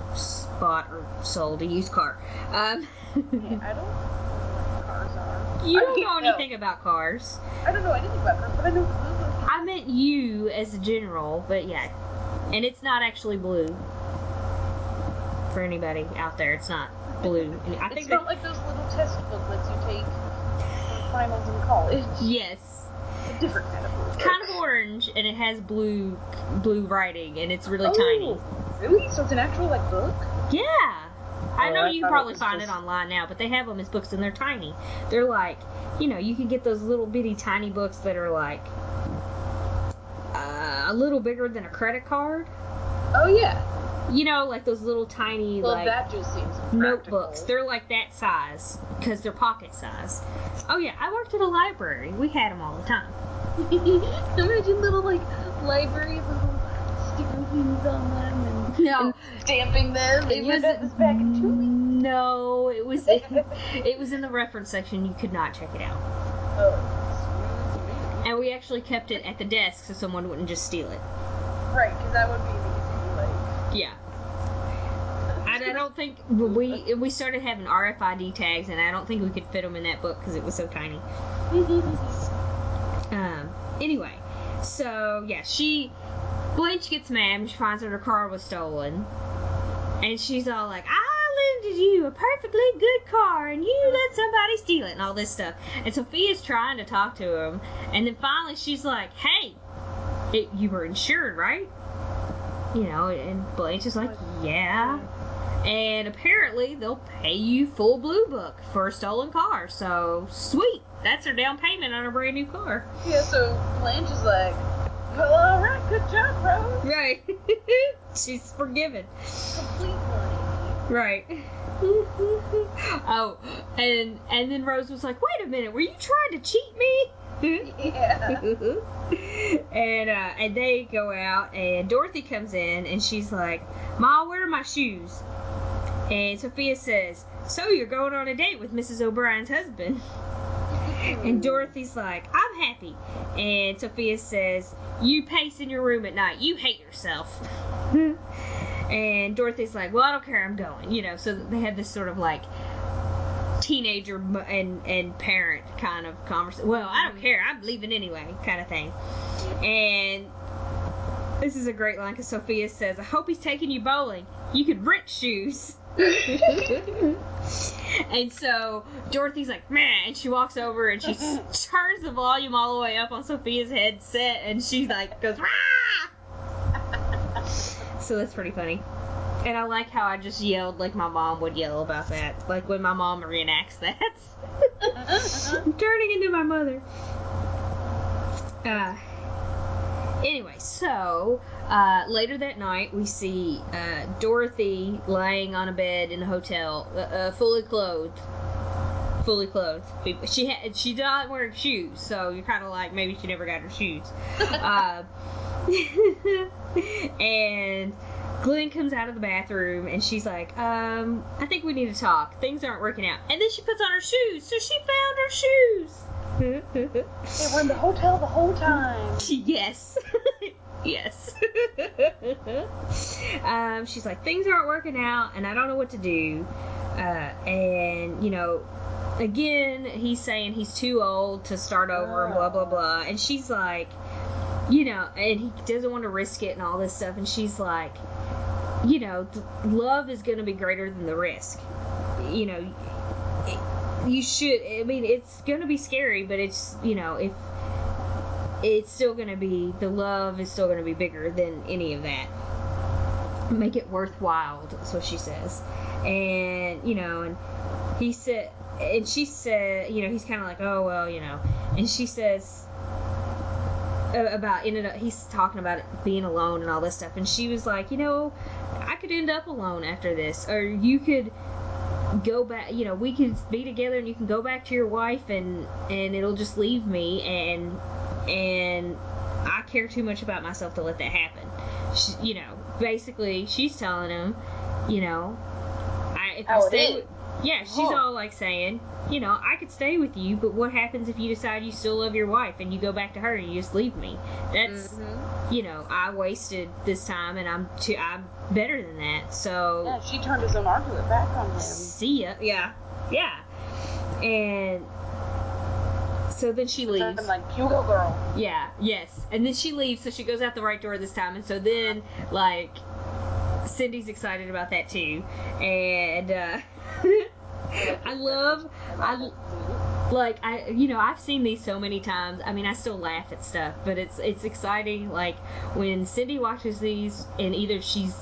bought or sold a used car. Um, [laughs] Yeah, I don't know what cars are. You don't know no. anything about cars. I don't know anything about cars, but I know blue. I meant you as a general, but yeah. And it's not actually blue. For anybody out there, it's not blue. I It's not like those little test booklets you take for finals in college. yes, a different kind of blue. book. kind of orange, and it has blue blue writing, and it's really oh, tiny. Really? So it's an actual like book? Yeah. I Oh, know I you can probably find just- it online now, but they have them as books and they're tiny. They're like, you know, you can get those little bitty tiny books that are like uh, a little bigger than a credit card. Oh yeah. You know, like those little tiny Well, like that just seems notebooks. practical. They're like that size because they're pocket size. Oh yeah, I worked at a library. We had them all the time. [laughs] Imagine little like library little sticker things on them and, No. and stamping them. It was you this back in two weeks. no, it was it was in the reference section. You could not check it out, Oh, excuse and we actually kept it at the desk so someone wouldn't just steal it. Right, because that would be easy. Like, Yeah. And I don't think we we started having RFID tags, and I don't think we could fit them in that book because it was so tiny. [laughs] Um. Anyway, so yeah, she Blanche gets mad when she finds out her car was stolen, and she's all like, "I lended you a perfectly good car, and you let somebody steal it, and all this stuff." And Sophia's trying to talk to him, and then finally she's like, "Hey, it, you were insured, right?" You know, and Blanche is like, "Yeah." And apparently they'll pay you full blue book for a stolen car. So sweet. That's her down payment on a brand new car. yeah, so Blanche is like, well, alright, good job, Rose. Right. [laughs] She's forgiven. Complete. Right. [laughs] oh, and and then Rose was like, "Wait a minute, were you trying to cheat me?" Yeah. [laughs] and uh, and they go out, and Dorothy comes in, and she's like, "Ma, where are my shoes?" And Sophia says, "So you're going on a date with Mrs. O'Brien's husband?" And Dorothy's like, "I'm happy." And Sophia says, "You pace in your room at night. You hate yourself." [laughs] and Dorothy's like, "Well, I don't care. I'm going." You know. So they have this sort of like teenager and and parent kind of conversation. Well, I don't care. I'm leaving anyway, kind of thing. And this is a great line because Sophia says, "I hope he's taking you bowling. You could rent shoes." And so Dorothy's like, man, and she walks over and she turns the volume all the way up on Sophia's headset, and she like goes, Rah! so that's pretty funny. And I like how I just yelled like my mom would yell about that, like when my mom reenacts that. I'm [laughs] turning into my mother. Uh, anyway, so uh, later that night we see uh, Dorothy lying on a bed in a hotel, uh, uh, fully clothed. Fully clothed. She had she's not wear shoes, so you're kind of like maybe she never got her shoes. [laughs] uh, [laughs] and Glenn comes out of the bathroom and she's like, um, I think we need to talk. Things aren't working out. And then she puts on her shoes, so she found her shoes. They were in the hotel the whole time. [laughs] yes. Yes. [laughs] um, she's like, things aren't working out and I don't know what to do. Uh, and, you know, again, he's saying he's too old to start over and blah, blah, blah. And she's like, you know, and he doesn't want to risk it and all this stuff. And she's like, you know, love is going to be greater than the risk. You know, it- you should. I mean, it's gonna be scary, but it's you know if it's still gonna be the love is still gonna be bigger than any of that. Make it worthwhile. That's what she says, and you know, and he said, and she said, you know, he's kind of like, oh well, you know, and she says about ended up he's talking about being alone and all this stuff and she was like you know i could end up alone after this or you could go back you know we could be together and you can go back to your wife and and it'll just leave me and and i care too much about myself to let that happen. She, you know basically she's telling him you know i if oh, i stay with, yeah she's oh. all like saying you know i could stay with you but what happens if you decide you still love your wife and you go back to her and you just leave me? That's mm-hmm. you know i wasted this time and i'm too i'm better than that so yeah she turned his own argument back on him. See ya yeah yeah. And so then she leaves. I'm like, you go, girl. Yeah, yes. And then she leaves, so she goes out the right door this time. And so then, like, Cindy's excited about that too. And, uh, [laughs] I love, I like I you know I've seen these so many times. I mean I still laugh at stuff, but it's it's exciting. Like when Cindy watches these and either she's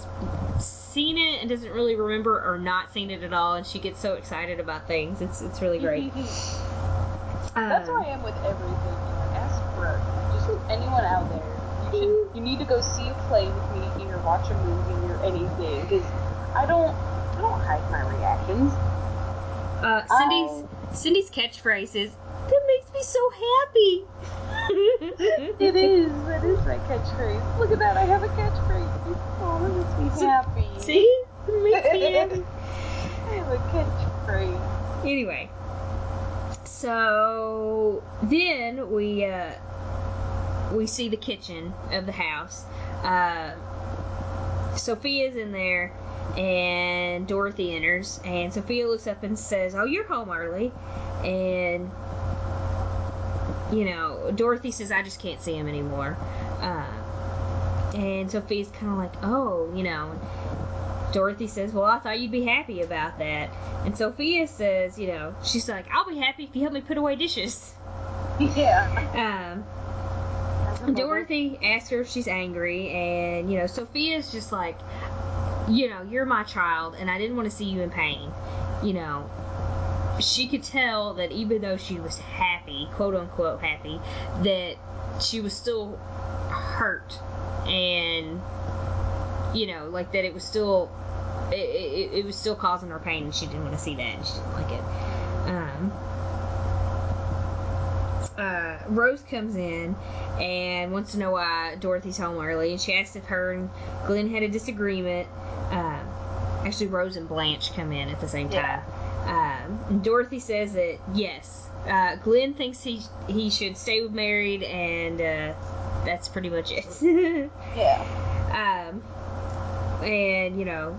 seen it and doesn't really remember or not seen it at all, and she gets so excited about things. It's it's really great. [laughs] That's where I am with everything. Ask Brooke, just anyone out there. You should you need to go see a play with me or watch a movie or anything because I don't I don't hide my reactions. Uh, Cindy's Cindy's catchphrase is "That makes me so happy." [laughs] it is. That is my catchphrase. Look at that. I have a catchphrase. Oh, that makes me [laughs] happy. See? It makes me [laughs] happy. I have a catchphrase. Anyway, so then we uh, we see the kitchen of the house. Uh, Sophia's in there and Dorothy enters, and Sophia looks up and says, "Oh, you're home early," and you know, Dorothy says, "I just can't see him anymore," uh, and Sophia's kind of like, "Oh, you know." Dorothy says, "Well, I thought you'd be happy about that," and Sophia says, "You know, she's like, I'll be happy if you help me put away dishes." Yeah. Um, Dorothy asks her if she's angry, and you know, Sophia's just like, you know, you're my child and I didn't want to see you in pain. You know, she could tell that even though she was happy, quote unquote happy, that she was still hurt and you know, like that it was still it, it, was still causing her pain and she didn't want to see that and she didn't like it. Um uh, Rose comes in and wants to know why Dorothy's home early, and she asks if her and Glenn had a disagreement. Um, actually, Rose and Blanche come in at the same time. Yeah. Um, Dorothy says that yes, uh, Glenn thinks he he should stay with married, and uh, that's pretty much it. [laughs] yeah. Um, and you know,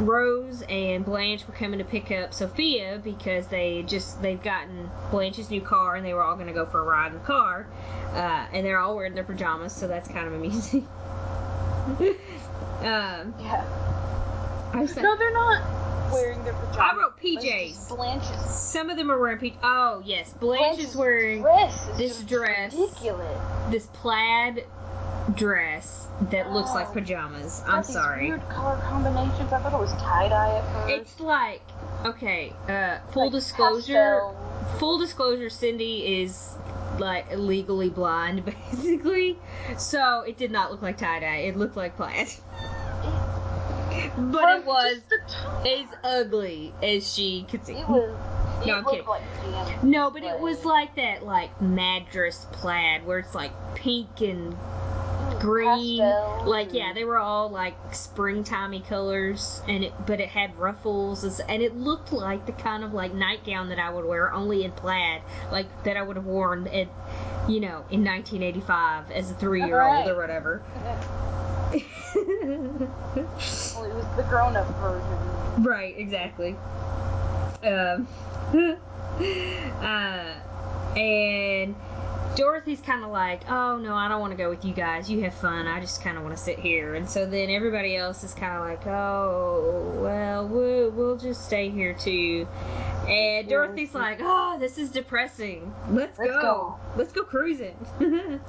Rose and Blanche were coming to pick up Sophia because they just they've gotten Blanche's new car and they were all going to go for a ride in the car, uh, and they're all wearing their pajamas, so that's kind of amusing. [laughs] Um, yeah. I like, no, they're not wearing their pajamas. I wrote PJs. Blanche's. Some of them are wearing PJs. Oh yes, Blanche Blanche's is wearing dress is this dress. Ridiculous. This plaid dress that oh, looks like oh. pajamas. I'm sorry. Weird color combinations. I thought it was tie dye at first. It's like okay. Uh, full like disclosure. Pastel. Full disclosure. Cindy is like legally blind, [laughs] basically. So it did not look like tie dye. It looked like plaid. but it was as ugly as she could see. It was. No, I'm kidding. Like no, but it was like that, like madras plaid, where it's like pink and green. Like yeah, they were all like springtimey colors, and it but it had ruffles, and it looked like the kind of like nightgown that I would wear, only in plaid, like that I would have worn at, you know, in 1985 as a three year old or whatever. [laughs] well, it was the grown up version. Right, exactly. Um, [laughs] uh, and Dorothy's kind of like, oh no, I don't want to go with you guys. You have fun. I just kind of want to sit here. And so then everybody else is kind of like, oh, well, well, we'll just stay here too. And Dorothy's like, "Oh, this is depressing. Let's, Let's go. go. Let's go cruising." [laughs] and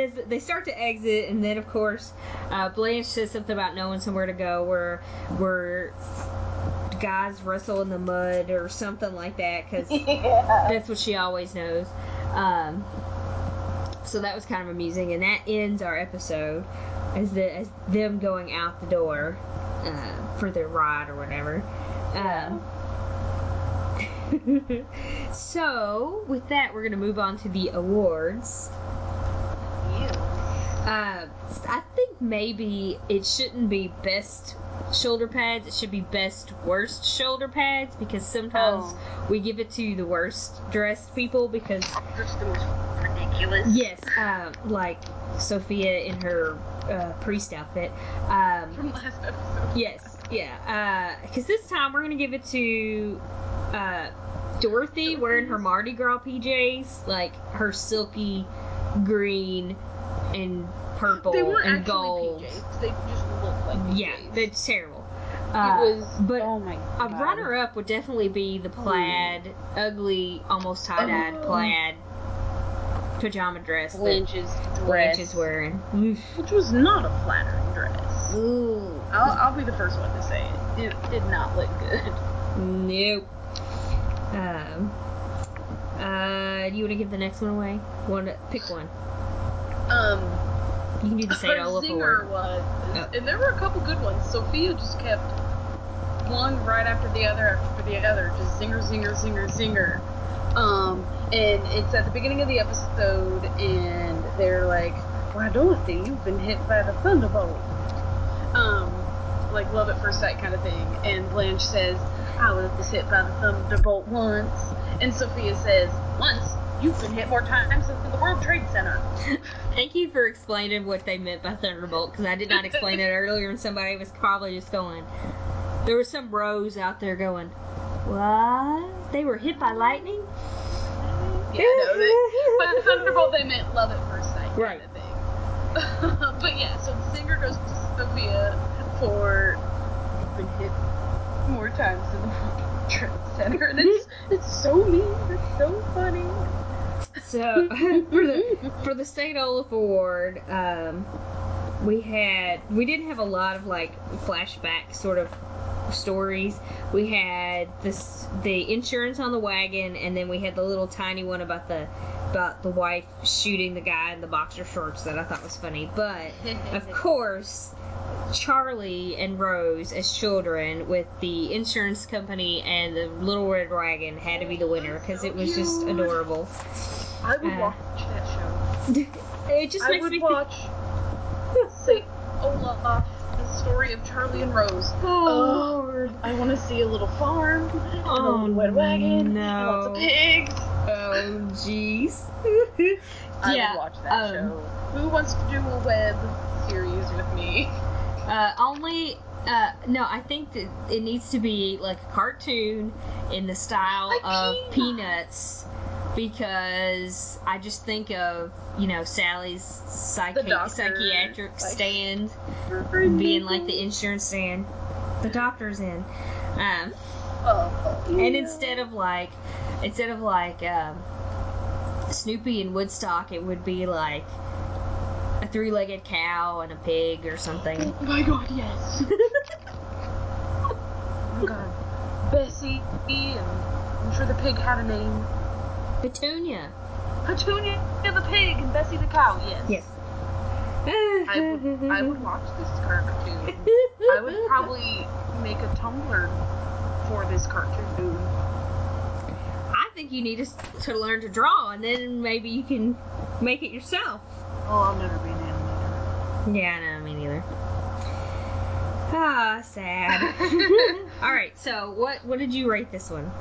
as they start to exit, and then of course, uh, Blanche says something about knowing somewhere to go, where where guys wrestle in the mud or something like that, because [laughs] yeah. that's what she always knows. Um, so that was kind of amusing, and that ends our episode as the as them going out the door uh, for their ride or whatever. Um, [laughs] so with that, we're gonna move on to the awards. Uh, I think maybe it shouldn't be best shoulder pads. It should be best worst shoulder pads because sometimes Oh. we give it to the worst dressed people because Just the most ridiculous. yes, uh, like Sophia in her uh, priest outfit. Um, From [laughs] last episode. yes, yeah. Because this time we're gonna give it to uh, Dorothy wearing her Mardi Gras PJs, like her silky green and purple They and gold. PJs. They just looked like PJs. Yeah, that's terrible. it Uh, was. but oh my a runner up would definitely be the plaid, ugly, almost tie dyed Oh. plaid pajama dress that Blanche's dress. Blanche is wearing. Which was not a flattering dress. Ooh. I'll, I'll be the first one to say it. It did not look good. Nope. Um. Uh, do you want to give the next one away? One, pick one. Um, You can do the her Saint Olaf zinger was, and there were a couple good ones. Sophia just kept one right after the other after the other, just zinger, zinger, zinger, zinger. Um, and it's at the beginning of the episode, and they're like, "Why, Dorothy, you've been hit by the thunderbolt." Um, like love at first sight kind of thing. And Blanche says, "I was hit by the thunderbolt once," and Sophia says, "Once." You've been hit more times than the World Trade Center. Thank you for explaining what they meant by Thunderbolt, because I did not explain it earlier, and somebody was probably just going. There were some bros out there going, What? They were hit by lightning? Yeah, no, they, but Thunderbolt they meant love at first sight kind Right. of thing. [laughs] but yeah, so the zinger goes to Sophia for you've been hit more times than the World Trade Center, and it's so mean, it's so funny. So [laughs] for the for the St. Olaf Award, um, we had we didn't have a lot of like flashback sort of stories. We had this the insurance on the wagon, and then we had the little tiny one about the about the wife shooting the guy in the boxer shorts that I thought was funny. But [laughs] of course, Charlie and Rose as children with the insurance company and the little red wagon had to be the winner because it was just adorable. I would Uh, watch that show. [laughs] it just I makes would me think. watch [laughs] Saint Olaf, the story of Charlie and Rose. Oh. Lord. I want to see a little farm, and a Oh, little red wagon, no. lots of pigs. Oh, jeez. [laughs] I yeah. would watch that um, show. Who wants to do a web series with me? Uh, only. Uh, no, I think that it needs to be like a cartoon in the style Like of Peanuts. Peanuts because I just think of, you know, Sally's psychi- doctor, psychiatric like- stand being like the insurance stand. The doctor's in. Um, Oh, And instead of like, instead of like um, Snoopy and Woodstock, it would be like a three-legged cow and a pig or something. Oh my god, yes. [laughs] oh my god. Bessie, and I'm sure the pig had a name. Petunia. Petunia the pig and Bessie the cow, yes. Yes. I would, I would watch this cartoon. I would probably make a Tumblr for this cartoon. I think you need to, to learn to draw, and then maybe you can make it yourself. Oh, I'll never be an animator. Yeah, no, me neither. Ah, sad. [laughs] All right, so what what did you rate this one?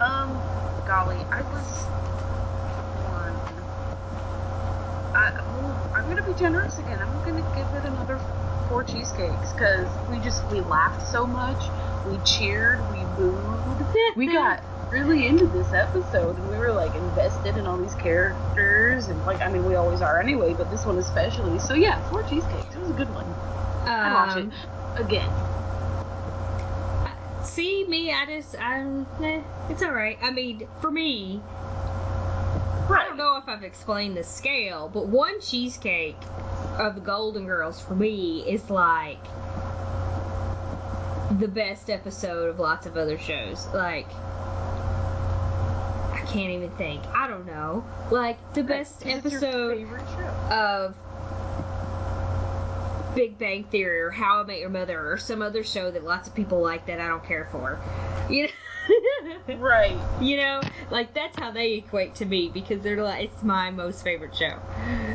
Um, golly, I was one. I, well, I'm gonna be generous again. I'm gonna give it another four cheesecakes because we just we laughed so much, we cheered, we booed, we got really into this episode, and we were like invested in all these characters, and like I mean we always are anyway, but this one especially. So yeah, four cheesecakes. It was a good one. I'd watch Um, it again. See me, I just I'm eh, it's all right. I mean, for me, I don't know if I've explained the scale, but one cheesecake of the Golden Girls for me is like the best episode of lots of other shows. Like I can't even think. I don't know. Like the best episode of Big Bang Theory or How I Met Your Mother or some other show that lots of people like that I don't care for. [laughs] You know? right. You know, like that's how they equate to me because they're like it's my most favorite show.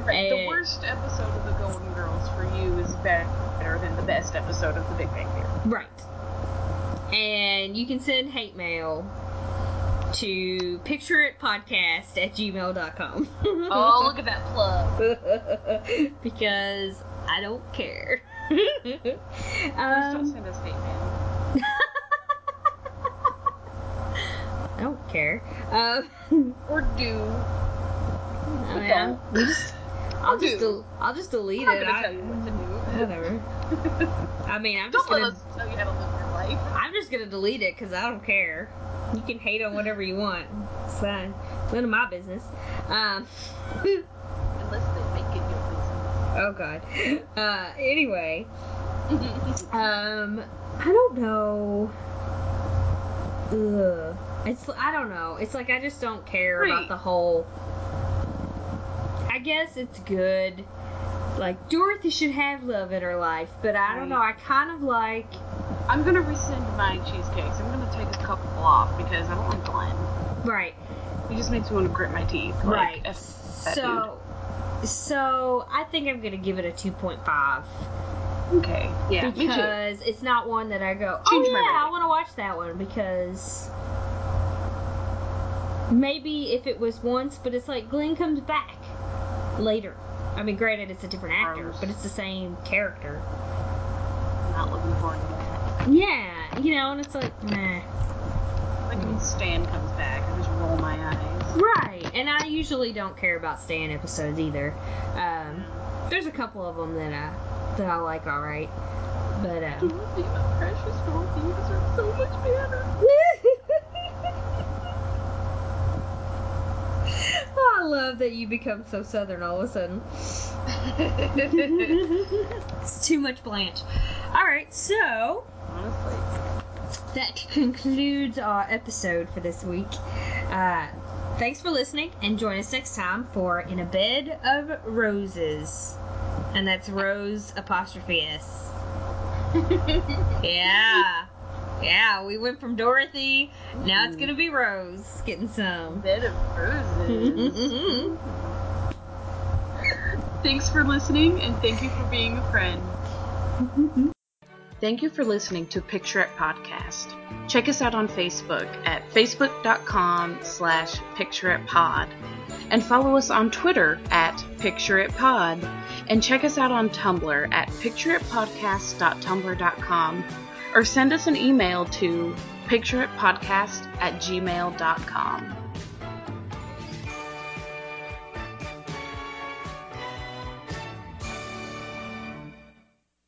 Right. the worst episode of the Golden Girls for you is better than the best episode of the Big Bang Theory. Right. And you can send hate mail to pictureitpodcast at gmail.com. oh, look at that plug. [laughs] because I don't care. [laughs] Please um, don't send us hate mail. I don't care. Uh, [laughs] or do. I mean, I'm just, I'll just, del- I'll just delete I'm it. Gonna tell you what to do. [laughs] Whatever. I mean, I'm just don't gonna. Let us tell you how to live your life. I'm just gonna delete it because I don't care. You can hate on whatever you want. It's. None of my business. Um. Unless they make it your business. Oh God. Uh. Anyway. [laughs] um. I don't know. Ugh. It's I don't know. It's like I just don't care Right. about the whole. I guess it's good. Like Dorothy should have love in her life, but I don't Right. know. I kind of like. I'm gonna rescind my cheesecakes. I'm gonna take a couple off because I don't like Glenn. Right. He just makes me want to grit my teeth. Like, Right. So. So I think I'm gonna give it a 2.5. Okay. Yeah. because it's not one that I go. Change oh yeah, I want to watch that one because maybe if it was once, but it's like Glenn comes back later. I mean, granted, it's a different actor, but it's the same character. I'm not looking forward to that. Yeah, you know, and it's like, meh. Like when Stan comes back, I just roll my eyes. Right, and I usually don't care about Stan episodes either. Um, there's a couple of them that I that I like, all right, but um, Dorothy, my precious Dorothy, you deserve so much better. [laughs] I love that you become so southern all of a sudden. [laughs] it's too much Blanche. All right, so Honestly. that concludes our episode for this week. Uh, thanks for listening, and join us next time for In a Bed of Roses. And that's Rose apostrophe S. [laughs] Yeah. Yeah, we went from Dorothy, now it's gonna be Rose getting some. Bed of roses. [laughs] Thanks for listening, and thank you for being a friend. [laughs] Thank you for listening to Picture It Podcast. Check us out on Facebook at facebook.com slash pictureitpod and follow us on Twitter at pictureitpod and check us out on Tumblr at pictureitpodcast.tumblr.com or send us an email to pictureitpodcast at gmail.com.